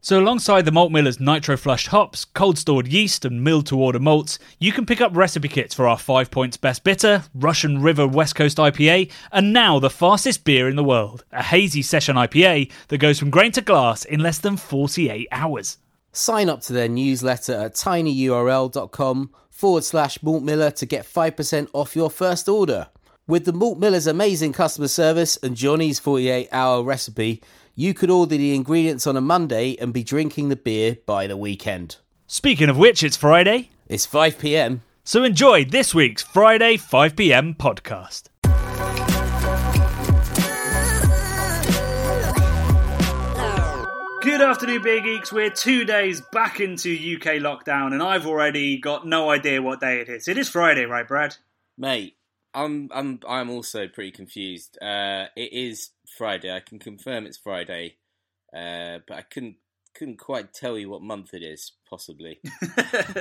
So, alongside the Malt Miller's nitro flushed hops, cold stored yeast, and milled to order malts, you can pick up recipe kits for our 5 Points Best Bitter, Russian River West Coast IPA, and now the fastest beer in the world, a hazy session IPA that goes from grain to glass in less than 48 hours. Sign up to their newsletter at tinyurl.com forward slash Malt Miller to get 5% off your first order. With the Malt Miller's amazing customer service and Johnny's 48 hour recipe, you could order the ingredients on a Monday and be drinking the beer by the weekend. Speaking of which, it's Friday, It's 5 pm. so enjoy this week's Friday 5pm podcast. Good afternoon, Beer Geeks. We're two days back into UK lockdown, and I've already got no idea what day it is. It is Friday, right, Brad? Mate, I'm I'm I'm also pretty confused. Uh, it is Friday. I can confirm it's Friday, uh, but I couldn't couldn't quite tell you what month it is. Possibly.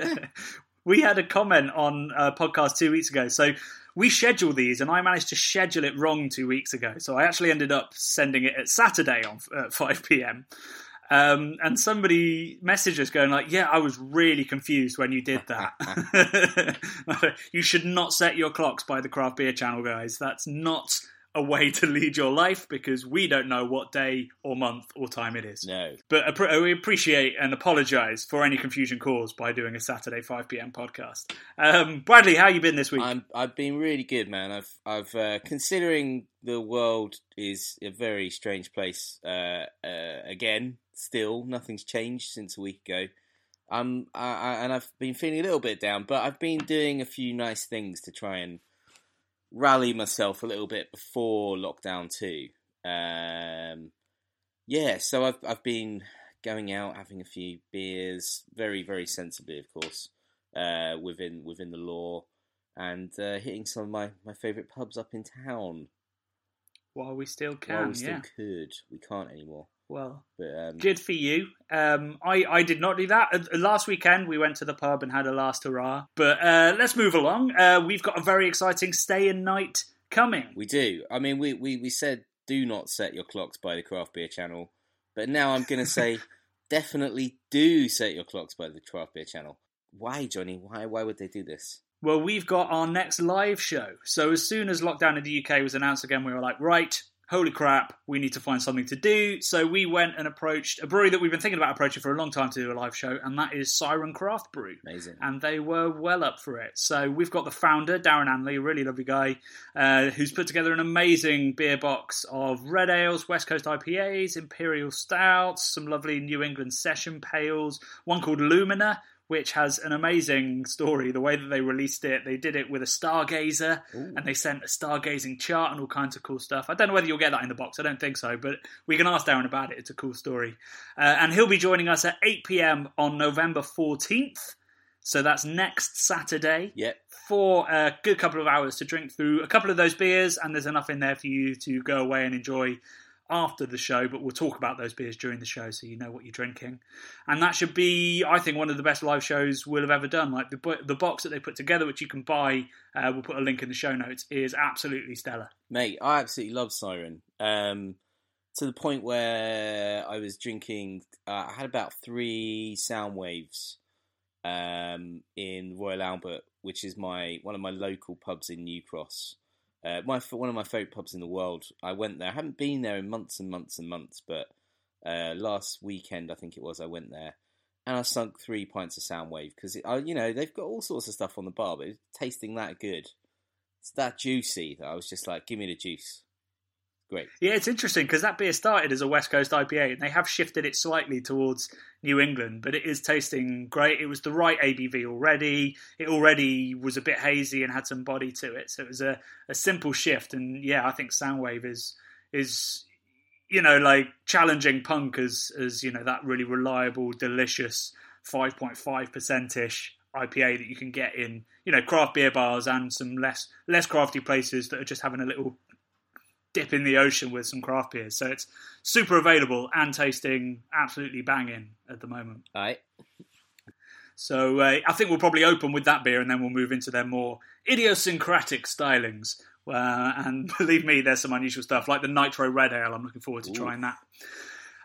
we had a comment on a podcast two weeks ago. So we schedule these, and I managed to schedule it wrong two weeks ago. So I actually ended up sending it at Saturday on at 5 p.m. Um, and somebody messaged us going like, "Yeah, I was really confused when you did that. you should not set your clocks by the craft beer channel, guys. That's not a way to lead your life because we don't know what day or month or time it is. No. But we appreciate and apologise for any confusion caused by doing a Saturday 5 p.m. podcast. Um, Bradley, how you been this week? I'm I've been really good, man. I've I've uh, considering the world is a very strange place. Uh, uh, again, still nothing's changed since a week ago. Um, I, I, and I've been feeling a little bit down, but I've been doing a few nice things to try and rally myself a little bit before lockdown two. Um, yeah, so I've I've been going out, having a few beers, very very sensibly, of course, uh, within within the law, and uh, hitting some of my my favourite pubs up in town. While we still can, While we still yeah. could, we can't anymore. Well, But um, good for you. Um, I, I did not do that. Uh, Last weekend, we went to the pub and had a last hurrah. But uh, let's move along. Uh, we've got a very exciting stay and night coming. we do. I mean, we, we we said do not set your clocks by the craft beer channel, but now I'm going to say definitely do set your clocks by the craft beer channel. Why, Johnny? Why why would they do this? Well, we've got our next live show. So as soon as lockdown in the UK was announced again, we were like, right, holy crap, we need to find something to do. So we went and approached a brewery that we've been thinking about approaching for a long time to do a live show, and that is Siren Craft Brew. Amazing. And they were well up for it. So we've got the founder, Darron Anley, a really lovely guy, uh, who's put together an amazing beer box of red ales, West Coast IPAs, Imperial Stouts, some lovely New England session pales, one called Lumina, which has an amazing story. The way that they released it, they did it with a stargazer, and they sent a stargazing chart and all kinds of cool stuff. I don't know whether you'll get that in the box. I don't think so, but we can ask Darron about it. It's a cool story, uh, and he'll be joining us at 8 p.m. on November 14th. So that's next Saturday Yep. for a good couple of hours to drink through a couple of those beers, and there's enough in there for you to go away and enjoy after the show. But we'll talk about those beers during the show so you know what you're drinking. And that should be, I think, one of the best live shows we'll have ever done. Like the the box that they put together, which you can buy, uh, we'll put a link in the show notes, is absolutely stellar. Mate, I absolutely love Siren. Um, to the point where I was drinking, uh, I had about three Soundwaves um, in Royal Albert, which is my one of my local pubs in New Cross. Uh, my one of my favourite pubs in the world. I went there. I haven't been there in months and months and months, but uh, last weekend I think it was. I went there and I sunk three pints of Soundwave because you know they've got all sorts of stuff on the bar, but it's tasting that good. It's that juicy that I was just like, give me the juice. Great. Yeah, it's interesting because that beer started as a West Coast IPA, and they have shifted it slightly towards New England, but it is tasting great. It was the right ABV already. It already was a bit hazy and had some body to it, so it was a, a simple shift. And yeah, I think Soundwave is is you know like challenging punk as as you know that really reliable, delicious 5.5% ish IPA that you can get in, you know, craft beer bars and some less less crafty places that are just having a little dip in the ocean with some craft beers. So it's super available and tasting absolutely banging at the moment. All right. So uh, I think we'll probably open with that beer and then we'll move into their more idiosyncratic stylings. Uh, and believe me, there's some unusual stuff like the Nitro Red Ale. I'm looking forward to Ooh. trying that.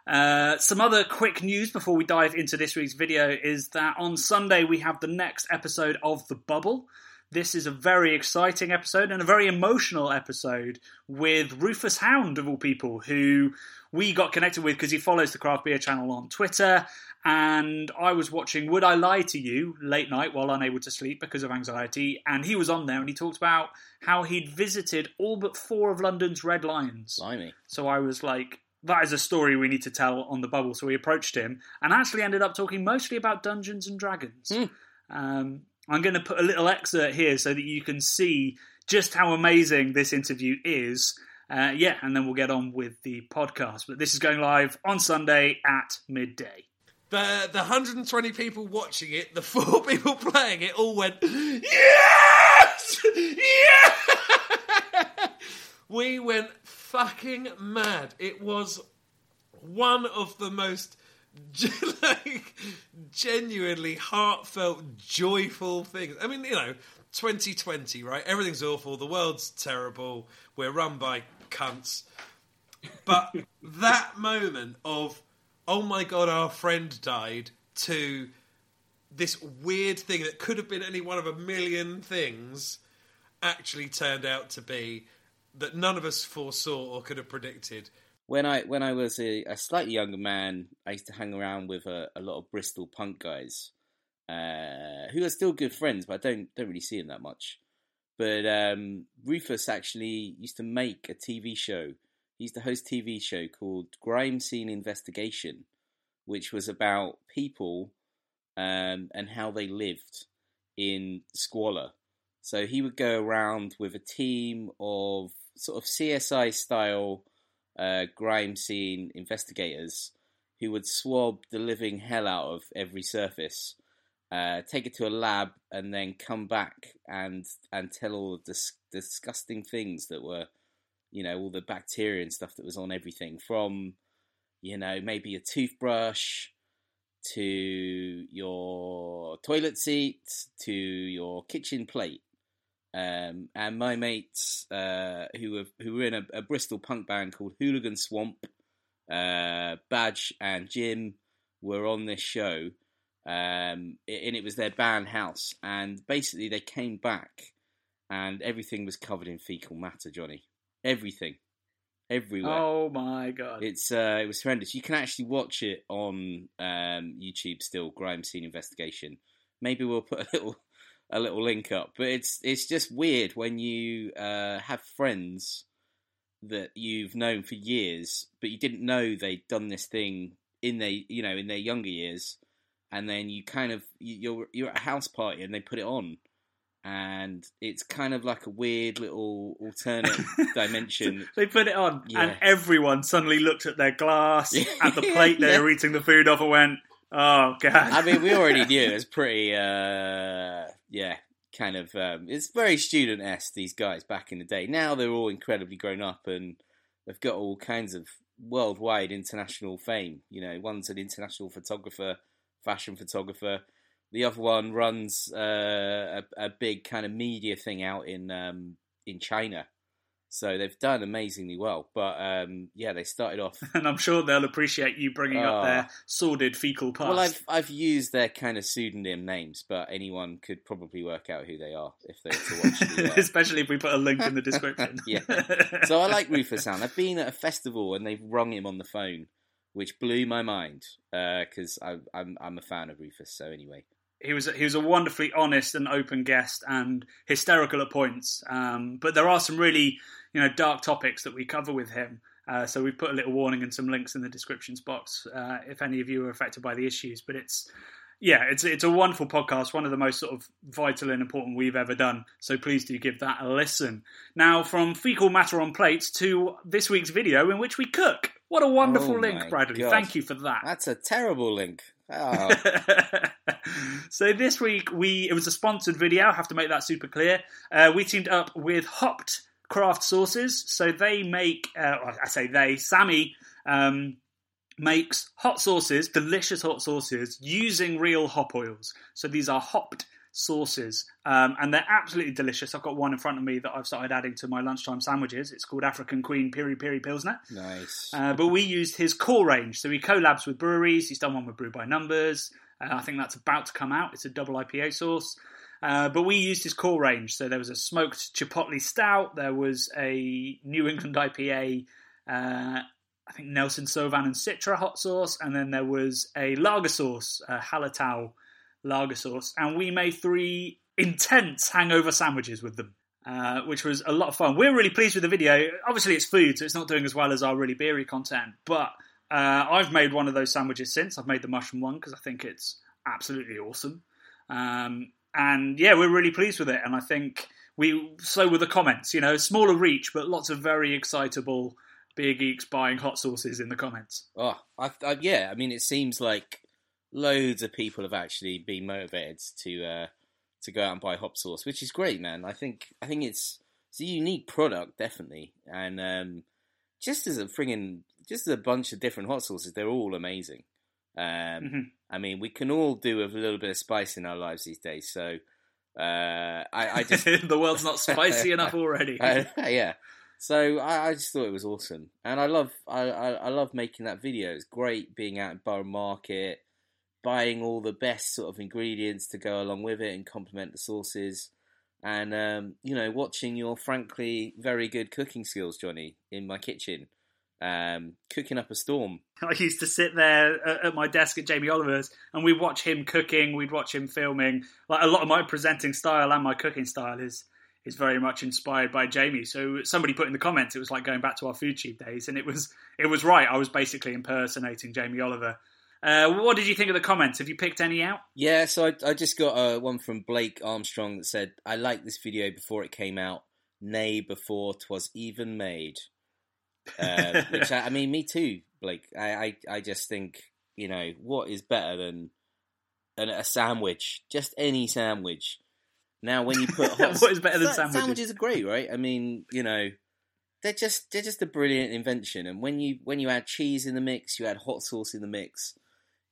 Uh, some other quick news before we dive into this week's video is that on Sunday we have the next episode of The Bubble. This is a very exciting episode and a very emotional episode with Rufus Hound, of all people, who we got connected with because he follows the Craft Beer channel on Twitter. And I was watching Would I Lie to You late night while unable to sleep because of anxiety. And he was on there and he talked about how he'd visited all but four of London's Red Lions. Blimey. So I was like, that is a story we need to tell on the bubble. So we approached him and actually ended up talking mostly about Dungeons and Dragons. Mm. Um, I'm going to put a little excerpt here so that you can see just how amazing this interview is. Uh, yeah, and then we'll get on with the podcast. But this is going live on Sunday at midday. The the 120 people watching it, the four people playing it, all went yes, yeah. we went fucking mad. It was one of the most like genuinely heartfelt, joyful things. I mean, you know, 2020, right? Everything's awful. The world's terrible. We're run by cunts. But that moment of, oh my god, our friend died, to this weird thing that could have been any one of a million things actually turned out to be that none of us foresaw or could have predicted when I when I was a, a, slightly younger man, I used to hang around with a, a lot of Bristol punk guys, uh, who are still good friends, but I don't don't really see them that much. But um, Rufus actually used to make a TV show. He used to host a TV show called Grime Scene Investigation, which was about people um, and how they lived in squalor. So he would go around with a team of sort of CSI style uh, grime scene investigators who would swab the living hell out of every surface, uh, take it to a lab, and then come back and and tell all the dis- disgusting things that were, you know, all the bacteria and stuff that was on everything from, you know, maybe a toothbrush to your toilet seat to your kitchen plate um, and my mates uh, who were who were in a, a, Bristol punk band called Hooligan Swamp, uh, Badge and Jim were on this show, um, and it was their band house. And basically, they came back, and everything was covered in fecal matter. Johnny, everything, everywhere. Oh my god! It's uh, it was horrendous. You can actually watch it on um, YouTube still. Grime Scene Investigation. Maybe we'll put a little a little link up. But it's it's just weird when you uh, have friends that you've known for years, but you didn't know they'd done this thing in their you know in their younger years, and then you kind of you're you're at a house party and they put it on. And it's kind of like a weird little alternate dimension. they put it on, yeah. and everyone suddenly looked at their glass, at the plate they were eating the food off, and went, "Oh god!" I mean, we already knew it was pretty. Uh, yeah, kind of. Um, it's very student esque. These guys back in the day. Now they're all incredibly grown up and they've got all kinds of worldwide international fame. You know, one's an international photographer, fashion photographer. The other one runs uh, a, a, big kind of media thing out in um, in China. So they've done amazingly well. But um, yeah, they started off, and I'm sure they'll appreciate you bringing uh, up their ah. sordid fecal past. Well, I've I've used their kind of pseudonym names, but anyone could probably work out who they are if they were to watch. Uh... Especially if we put a link in the description. yeah. So I like Rufus Hound. I've been at a festival and they've rung him on the phone, which blew my mind because uh, I'm I'm a fan of Rufus. So anyway, he was he was a wonderfully honest and open guest and hysterical at points. Um, but there are some really you know dark topics that we cover with him. Uh, so we've put a little warning and some links in the descriptions box uh, if any of you are affected by the issues. But it's yeah, it's it's a wonderful podcast, one of the most sort of vital and important we've ever done. So please do give that a listen. Now, from fecal matter on plates to this week's video in which we cook. What a wonderful oh link, Bradley! God. Thank you for that. That's a terrible link. Oh, so this week we it was a sponsored video. I have to make that super clear. Uh, we teamed up with Hop't Craft Sauces. So they make, uh, I say they, Sammy um, makes hot sauces, delicious hot sauces using real hop oils. So these are hopped sauces, um, and they're absolutely delicious. I've got one in front of me that I've started adding to my lunchtime sandwiches. It's called African Queen Piri Piri Pilsner. nice. Uh, but we used his core range. So he collabs with breweries. He's done one with Brew by Numbers. Uh, I think that's about to come out. It's a double IPA sauce. Uh, but we used his core range. So there was a smoked chipotle stout. There was a New England IPA. Uh, I think Nelson Sauvin and Citra hot sauce, and then there was a lager sauce, a Hallertau lager sauce, and we made three intense hangover sandwiches with them, uh, which was a lot of fun. We're really pleased with the video. Obviously, it's food, so it's not doing as well as our really beery content, but uh, I've made one of those sandwiches since. I've made the mushroom one because I think it's absolutely awesome. Um, and yeah, we're really pleased with it, and I think we so were the comments, you know, smaller reach, but lots of very excitable beer geeks buying hot sauces in the comments. Oh, I, I, yeah. I mean, it seems like loads of people have actually been motivated to uh, to go out and buy hop sauce, which is great, man. I think I think it's it's a unique product, definitely, and um, just as a frigging just as a bunch of different hot sauces, they're all amazing. Um, Mhm. I mean, we can all do with a little bit of spice in our lives these days, so uh, I, I just the world's not spicy enough already. I, yeah. So I, I just thought it was awesome, and I love I, I, I love making that video. It's great being out in Borough Market, buying all the best sort of ingredients to go along with it and complement the sauces, and um, you know watching your frankly very good cooking skills, Johnny, in my kitchen, um, cooking up a storm. I used to sit there at at my desk at Jamie Oliver's, and we'd watch him cooking, we'd watch him filming. Like a lot of my presenting style and my cooking style is is very much inspired by Jamie. So somebody put in the comments, it was like going back to our Food Tube days, and it was it was right. I was basically impersonating Jamie Oliver. Uh, what did you think of the comments? Have you picked any out? Yeah, so I, I just got uh, one from Blake Armstrong that said, "I liked this video before it came out, nay, before 'twas even made." Uh, which I, I mean, me too, Blake. I, I, I just think you know what is better than an, a sandwich, just any sandwich. Now, when you put hot, What is better than sandwiches? Sandwiches are great, right? I mean, you know, they're just they're just a brilliant invention. And when you when you add cheese in the mix, you add hot sauce in the mix.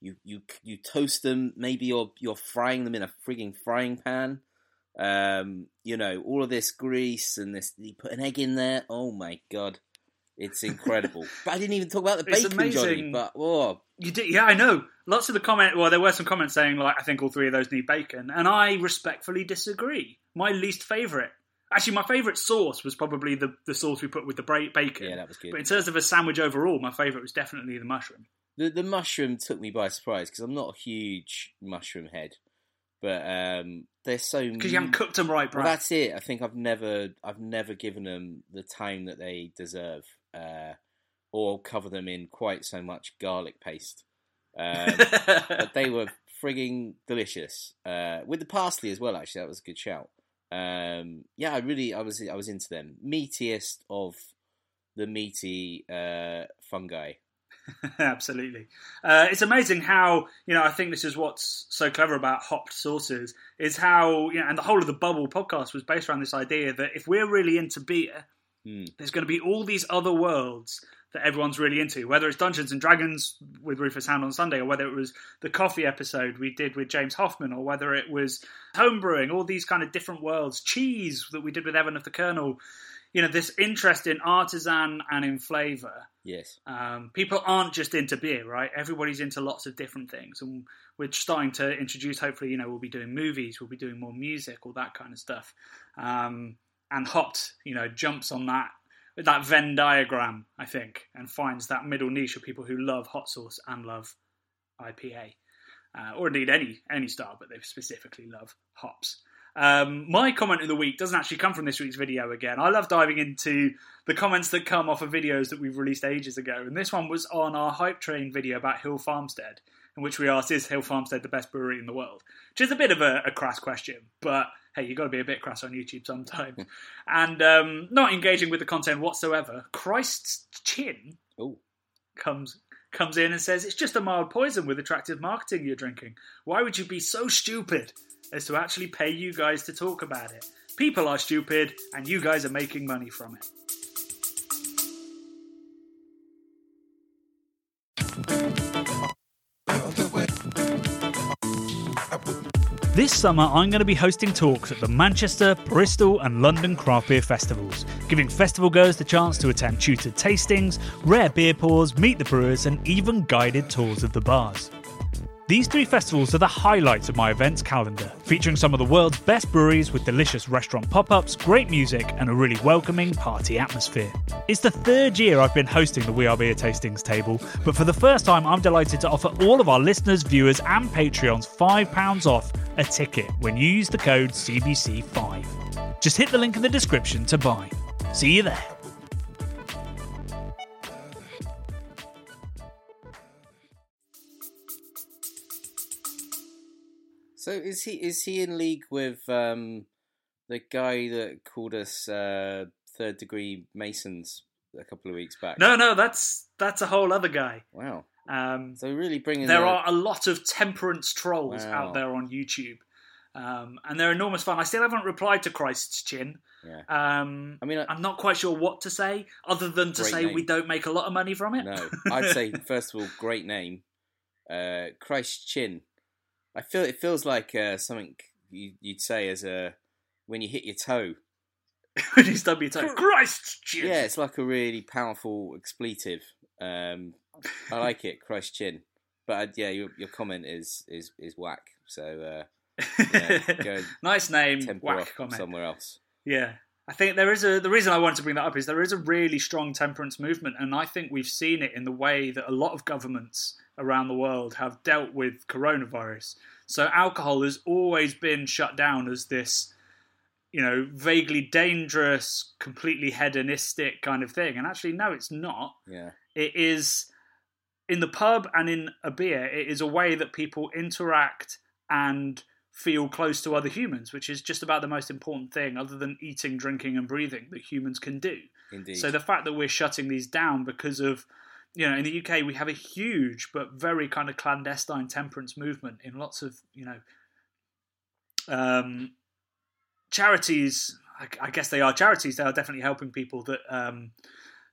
You you you toast them. Maybe you're you're frying them in a frigging frying pan. Um, you know, all of this grease and this. You put an egg in there. Oh my god, it's incredible. but I didn't even talk about the It's bacon, Johnny. amazing. But oh, You did, yeah, I know. Lots of the comment. Well, there were some comments saying like, I think all three of those need bacon, and I respectfully disagree. My least favorite, actually, my favorite sauce was probably the the sauce we put with the bra- bacon. yeah, that was good. But in terms of a sandwich overall, my favorite was definitely the mushroom. The the mushroom took me by surprise because I'm not a huge mushroom head, but um, they're so Because you haven't cooked them right, Well, that's it. I think I've never I've never given them the time that they deserve, uh, or cover them in quite so much garlic paste. Um, but they were frigging delicious uh, with the parsley as well. Actually, that was a good shout. Um, yeah, I really I was I was into them. Meatiest of the meaty uh, fungi. Absolutely. Uh, it's amazing how, you know, I think this is what's so clever about hopped sauces is how, you know, and the whole of the Bubble podcast was based around this idea that if we're really into beer, Hmm. there's going to be all these other worlds that everyone's really into, whether it's Dungeons and Dragons with Rufus Hound on Sunday, or whether it was the coffee episode we did with James Hoffmann, or whether it was homebrewing, all these kind of different worlds, cheese that we did with Evan of the Colonel. You know, this interest in artisan and in flavour Yes. um, people aren't just into beer, right? Everybody's into lots of different things, and we're starting to introduce. Hopefully, you know, we'll be doing movies, we'll be doing more music, all that kind of stuff. Um, and Hop't, you know, jumps on that that Venn diagram, I think, and finds that middle niche of people who love hot sauce and love IPA, uh, or indeed any any style, but they specifically love hops. Um, my comment of the week doesn't actually come from this week's video again. I love diving into the comments that come off of videos that we've released ages ago, and this one was on our Hype Train video about Hill Farmstead, in which we asked, "Is Hill Farmstead the best brewery in the world?" Which is a bit of a, a crass question, but hey, you got to be a bit crass on YouTube sometimes. and um, not engaging with the content whatsoever. Christ's chin Oh, comes comes in and says, It's just a mild poison with attractive marketing you're drinking. Why would you be so stupid as to actually pay you guys to talk about it? People are stupid, and you guys are making money from it. This summer, I'm going to be hosting talks at the Manchester, Bristol, and London craft beer festivals, giving festival goers the chance to attend tutored tastings, rare beer pours, meet the brewers, and even guided tours of the bars. These three festivals are the highlights of my events calendar, featuring some of the world's best breweries with delicious restaurant pop ups, great music, and a really welcoming party atmosphere. It's the third year I've been hosting the We Are Beer Tastings table, but for the first time, I'm delighted to offer all of our listeners, viewers, and Patreons £5 off a ticket when you use the code CBC5. Just hit the link in the description to buy. See you there. So is he is he in league with um, the guy that called us uh, third degree Masons a couple of weeks back? No, no, that's that's a whole other guy. Wow. Um, So really bringing there the- are a lot of temperance trolls Wow. out there on YouTube, um, and they're enormous fun. I still haven't replied to Christ's Chin. Yeah. Um, I mean, I, I'm not quite sure what to say, other than to say name. we don't make a lot of money from it. no. I'd say first of all, great name, uh, Christ Chin. I feel it feels like uh, something you, you'd say as a when you hit your toe. when you stub your toe. Christ's Chin. Yeah, it's like a really powerful expletive. Um, I like it, Christ Chin. But uh, yeah, your your comment is is is whack. So uh, yeah, nice name. Whack comment. somewhere else. Yeah. I think there is a the reason I wanted to bring that up is there is a really strong temperance movement and I think we've seen it in the way that a lot of governments around the world have dealt with coronavirus. So alcohol has always been shut down as this you know vaguely dangerous, completely hedonistic kind of thing and actually no it's not. Yeah, It is in the pub and in a beer it is a way that people interact and feel close to other humans, which is just about the most important thing, other than eating, drinking, and breathing, that humans can do. indeed. So the fact that we're shutting these down because of, you know, in the UK we have a huge but very kind of clandestine temperance movement in lots of, you know, um, charities. I, I guess they are charities. They are definitely helping people that. Um,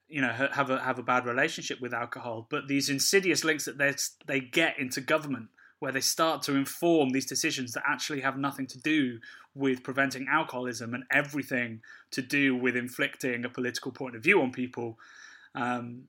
you know, have a have a bad relationship with alcohol, but these insidious links that they they get into government where they start to inform these decisions that actually have nothing to do with preventing alcoholism and everything to do with inflicting a political point of view on people um,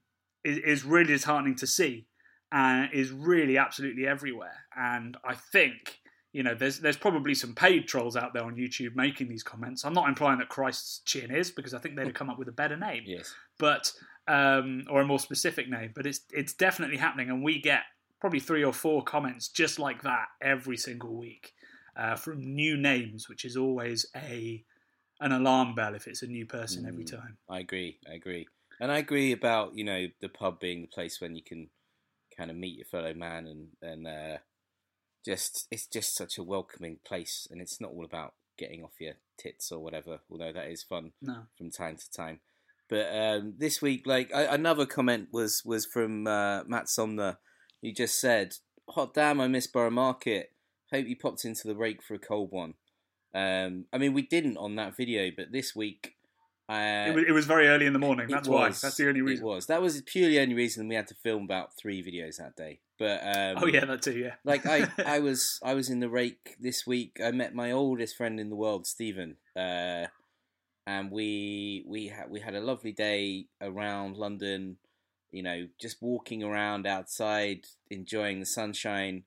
is, is really disheartening to see and is really absolutely everywhere. And I think you know there's there's probably some paid trolls out there on YouTube making these comments. I'm not implying that Christ's chin is because I think they'd have come up with a better name yes. but um, or a more specific name. But it's it's definitely happening, and we get probably three or four comments just like that every single week uh, from new names, which is always a an alarm bell if it's a new person every Mm. time. I agree. I agree, and I agree about you know the pub being the place when you can kind of meet your fellow man and and uh, just it's just such a welcoming place, and it's not all about getting off your tits or whatever. Although that is fun No, from time to time. But um, this week, like I, another comment was was from uh, Matt Somner. He just said, "Hot damn, I miss Borough Market. Hope you popped into the rake for a cold one." Um, I mean, we didn't on that video, but this week, uh, it, was, it was very early in the morning. That's why. That's the only reason. It was. That was purely the only reason we had to film about three videos that day. But um, Oh yeah, that too. Yeah. like I, I was I was in the rake this week. I met my oldest friend in the world, Stephen, uh, and we we had we had a lovely day around London. You know, just walking around outside, enjoying the sunshine,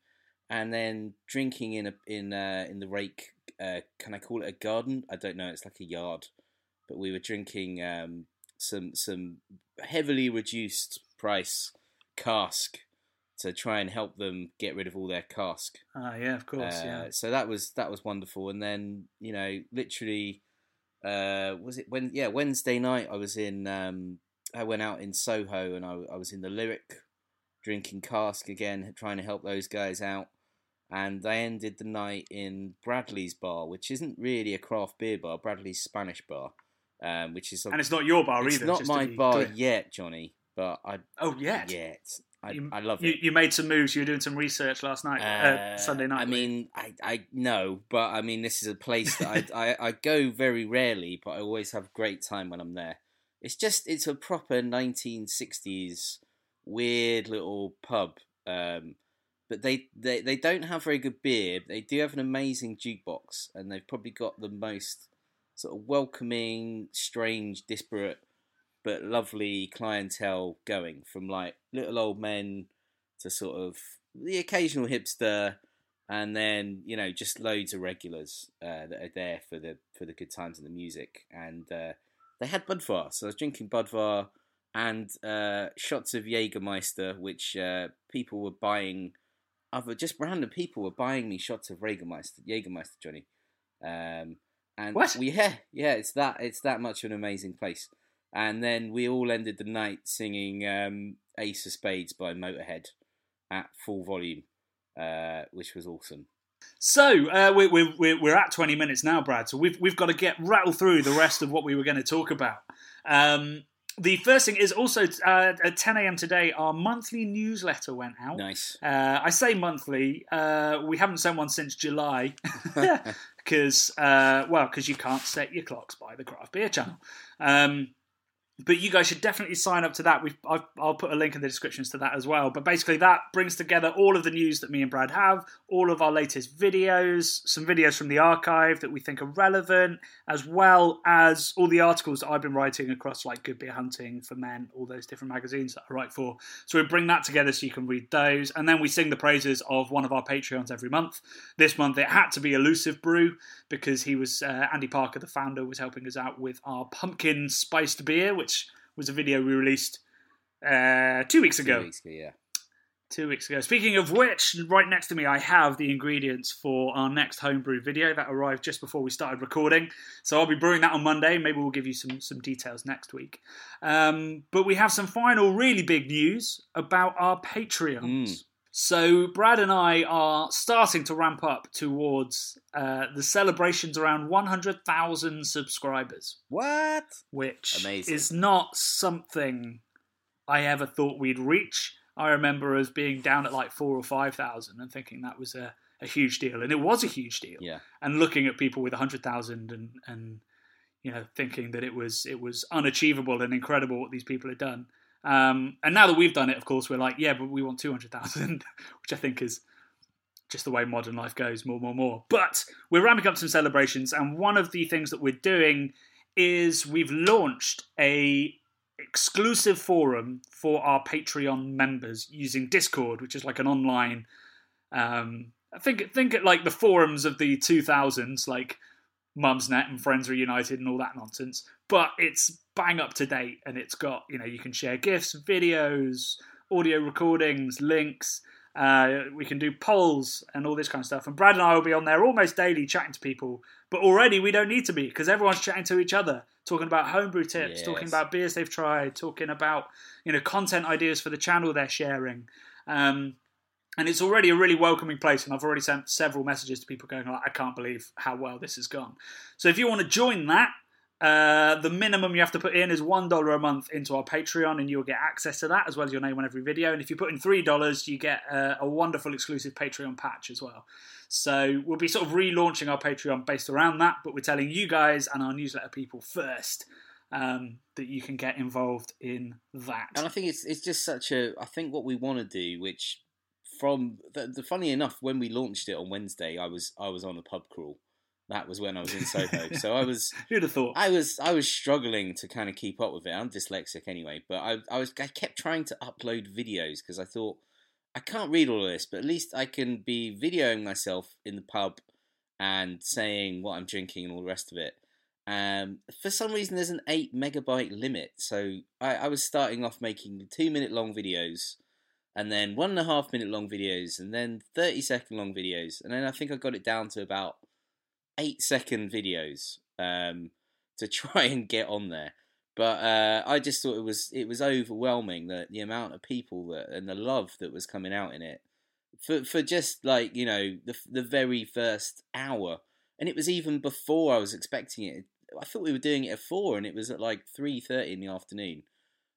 and then drinking in a in uh, in the rake. Uh, can I call it a garden? I don't know. It's like a yard, but we were drinking um, some some heavily reduced price cask to try and help them get rid of all their cask. Ah, yeah, of course. Uh, yeah. So that was that was wonderful. And then you know, literally, uh, was it when? Yeah, Wednesday night I was in. Um, I went out in Soho and I, I was in the Lyric, drinking cask again, trying to help those guys out. And I ended the night in Bradley's bar, which isn't really a craft beer bar. Bradley's Spanish bar, um, which is And it's not your bar it's either. It's not my bar clear. yet, Johnny. But I Oh yeah. yet. I, You- I love You, it. you made some moves. You were doing some research last night, uh, Uh, Sunday night. I mean, I, I know, but I mean, this is a place that I, I, I go very rarely, but I always have a great time when I'm there. It's just, it's a proper 1960s weird little pub. Um, but they, they, they don't have very good beer. They do have an amazing jukebox, and they've probably got the most sort of welcoming, strange, disparate, but lovely clientele going from like little old men to sort of the occasional hipster, and then you know just loads of regulars uh, that are there for the for the good times and the music. And uh, they had Budvar, so I was drinking Budvar and uh, shots of Jägermeister, which uh, people were buying. Other just random people were buying me shots of Jägermeister, Jägermeister, Johnny. Um, and What? we yeah yeah it's that it's that much of an amazing place. And then we all ended the night singing um, Ace of Spades by Motorhead at full volume, uh, which was awesome. So uh, we're, we're, we're we're at 20 minutes now, Brad. So we've we've got to get rattle through the rest of what we were going to talk about. Um, the first thing is also uh, at 10 a.m. today, our monthly newsletter went out. Nice. Uh, I say monthly. Uh, we haven't sent one since July because, uh, well, because you can't set your clocks by the craft beer channel. Um, but you guys should definitely sign up to that. We've, I've, I'll put a link in the descriptions to that as well. But basically, that brings together all of the news that me and Brad have, all of our latest videos, some videos from the archive that we think are relevant, as well as all the articles that I've been writing across like Good Beer Hunting Ferment, all those different magazines that I write for. So we bring that together so you can read those, and then we sing the praises of one of our Patreons every month. This month it had to be Elusive Brew because he was uh, Andy Parker, the founder, was helping us out with our pumpkin spiced beer, which was a video we released uh, two weeks ago. Two weeks ago, yeah. Two weeks ago. Speaking of which, right next to me, I have the ingredients for our next homebrew video that arrived just before we started recording. So I'll be brewing that on Monday. Maybe we'll give you some some details next week. Um, but we have some final, really big news about our Patreons. Mm. So Brad and I are starting to ramp up towards uh, the celebrations around 100,000 subscribers What? which Amazing. is not something I ever thought we'd reach. I remember us being down at like four or five thousand and thinking that was a, a huge deal, and it was a huge deal. Yeah. And looking at people with a hundred thousand and and you know thinking that it was it was unachievable and incredible what these people had done. Um, and now that we've done it, of course, we're like, yeah, but we want two hundred thousand, which I think is just the way modern life goes, more, more, more. But we're ramping up some celebrations, and one of the things that we're doing is we've launched a exclusive forum for our Patreon members using Discord, which is like an online. Um, I think think it like the forums of the 2000s, like Mumsnet and Friends Reunited and all that nonsense. But it's bang up to date, and it's got you know you can share gifs, videos, audio recordings, links. Uh, we can do polls and all this kind of stuff. And Brad and I will be on there almost daily chatting to people. But already we don't need to be because everyone's chatting to each other, talking about homebrew tips, talking about beers they've tried, talking about you know content ideas for the channel they're sharing. Um, and it's already a really welcoming place. And I've already sent several messages to people going, like, I can't believe how well this has gone. So if you want to join that, uh, the minimum you have to put in is one dollar a month into our Patreon, and you'll get access to that as well as your name on every video. And if you put in three dollars, you get uh, a wonderful exclusive Patreon patch as well. So we'll be sort of relaunching our Patreon based around that, but we're telling you guys and our newsletter people first um, that you can get involved in that. And I think it's it's just such a. I think what we want to do, which from the, the funny enough, when we launched it on Wednesday, I was I was on a pub crawl. That was when I was in Soho, so I was Who'd have thought? I was I was struggling to kind of keep up with it. I'm dyslexic anyway, but I I was I kept trying to upload videos because I thought I can't read all of this, but at least I can be videoing myself in the pub and saying what I'm drinking and all the rest of it. Um, for some reason, there's an eight megabyte limit, so I, I was starting off making two minute long videos, and then one and a half minute long videos, and then thirty second long videos, and then I think I got it down to about eight second videos um, to try and get on there. But uh, I just thought it was it was overwhelming that the amount of people that and the love that was coming out in it for for just like you know the the very first hour, and it was even before I was expecting it. I thought we were doing it at four, and it was at like three thirty in the afternoon,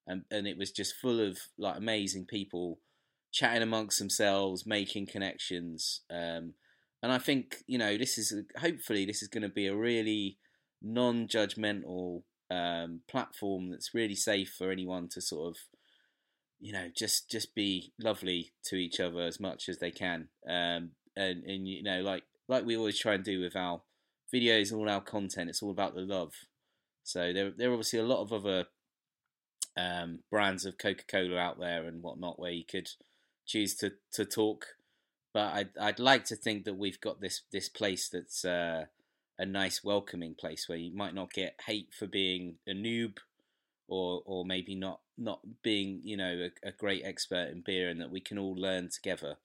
and and it was just full of like amazing people chatting amongst themselves, making connections. Um, and I think you know this is hopefully this is going to be a really non-judgmental um, platform that's really safe for anyone to sort of you know just just be lovely to each other as much as they can. Um, and and you know like like we always try and do with our videos and all our content it's all about the love. So there there are obviously a lot of other um, brands of Coca-Cola out there and whatnot where you could choose to to talk but I'd I'd like to think that we've got this this place that's uh, a nice welcoming place where you might not get hate for being a noob or or maybe not not being you know a, a great expert in beer and that we can all learn together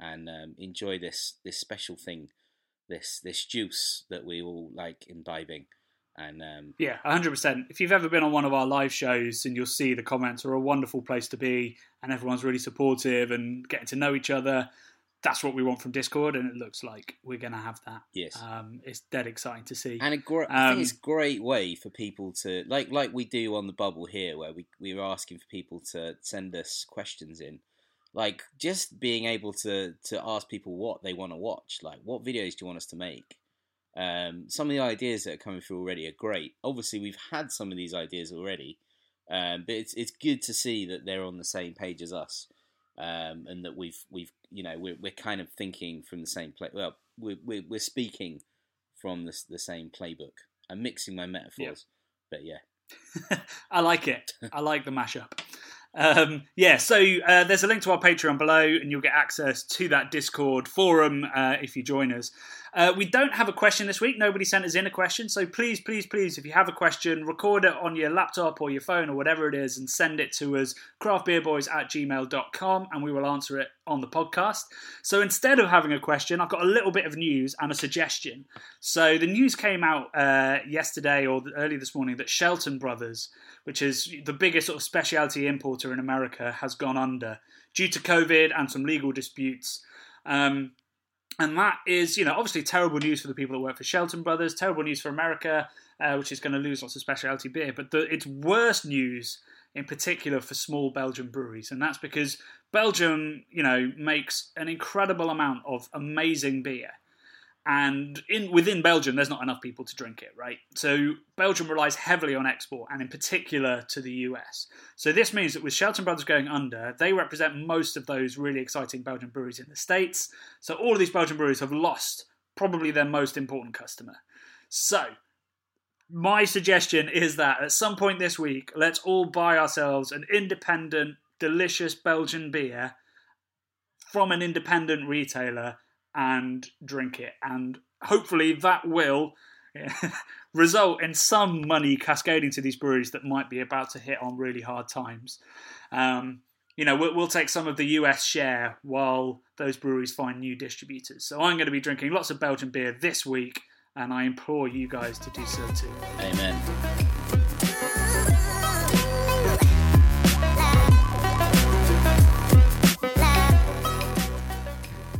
and um, enjoy this this special thing this this juice that we all like imbibing. And um, yeah 100% if you've ever been on one of our live shows and you'll see the comments are a wonderful place to be and everyone's really supportive and getting to know each other that's what we want from Discord, and it looks like we're going to have that. Yes, um, it's dead exciting to see, and a gr- um, I think it's a great way for people to like like we do on the bubble here, where we we're asking for people to send us questions in, like just being able to to ask people what they want to watch, like what videos do you want us to make. Um, some of the ideas that are coming through already are great. Obviously, we've had some of these ideas already, um, but it's it's good to see that they're on the same page as us um, and that we've we've you know we're we're kind of thinking from the same play. Well, we're we're, we're speaking from the the same playbook. I'm mixing my metaphors, but yeah, I like it. I like the mashup. Um, yeah, so uh, there's a link to our Patreon below, and you'll get access to that Discord forum uh, if you join us. Uh, we don't have a question this week. Nobody sent us in a question. So please, please, please, if you have a question, record it on your laptop or your phone or whatever it is and send it to us, craftbeerboys at gmail.com, and we will answer it on the podcast. So instead of having a question, I've got a little bit of news and a suggestion. So the news came out uh, yesterday or early this morning that Shelton Brothers, which is the biggest sort of specialty importer in America, has gone under due to COVID and some legal disputes. Um, and that is, you know, obviously terrible news for the people that work for Shelton Brothers, terrible news for America, uh, which is going to lose lots of specialty beer. But the, it's worse news in particular for small Belgian breweries, and that's because Belgium, you know, makes an incredible amount of amazing beer and in within Belgium, there's not enough people to drink it, right? So Belgium relies heavily on export, and in particular to the US. So this means that with Shelton Brothers going under, they represent most of those really exciting Belgian breweries in the states. So all of these Belgian breweries have lost probably their most important customer. So my suggestion is that at some point this week, let's all buy ourselves an independent, delicious Belgian beer from an independent retailer and drink it. And hopefully that will result in some money cascading to these breweries that might be about to hit on really hard times. Um, you know, we'll, we'll, take some of the US share while those breweries find new distributors. So I'm going to be drinking lots of Belgian beer this week, and I implore you guys to do so too. Amen.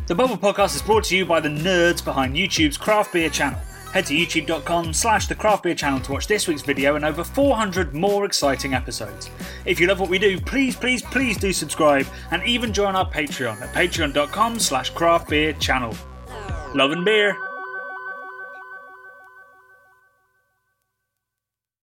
The Bubble Podcast is brought to you by the nerds behind YouTube's Craft Beer channel. Head to youtube.com slash the craft beer channel to watch this week's video and over 400 more exciting episodes. If you love what we do, please, please, please do subscribe and even join our Patreon at patreon.com slash craft beer channel. Love and beer.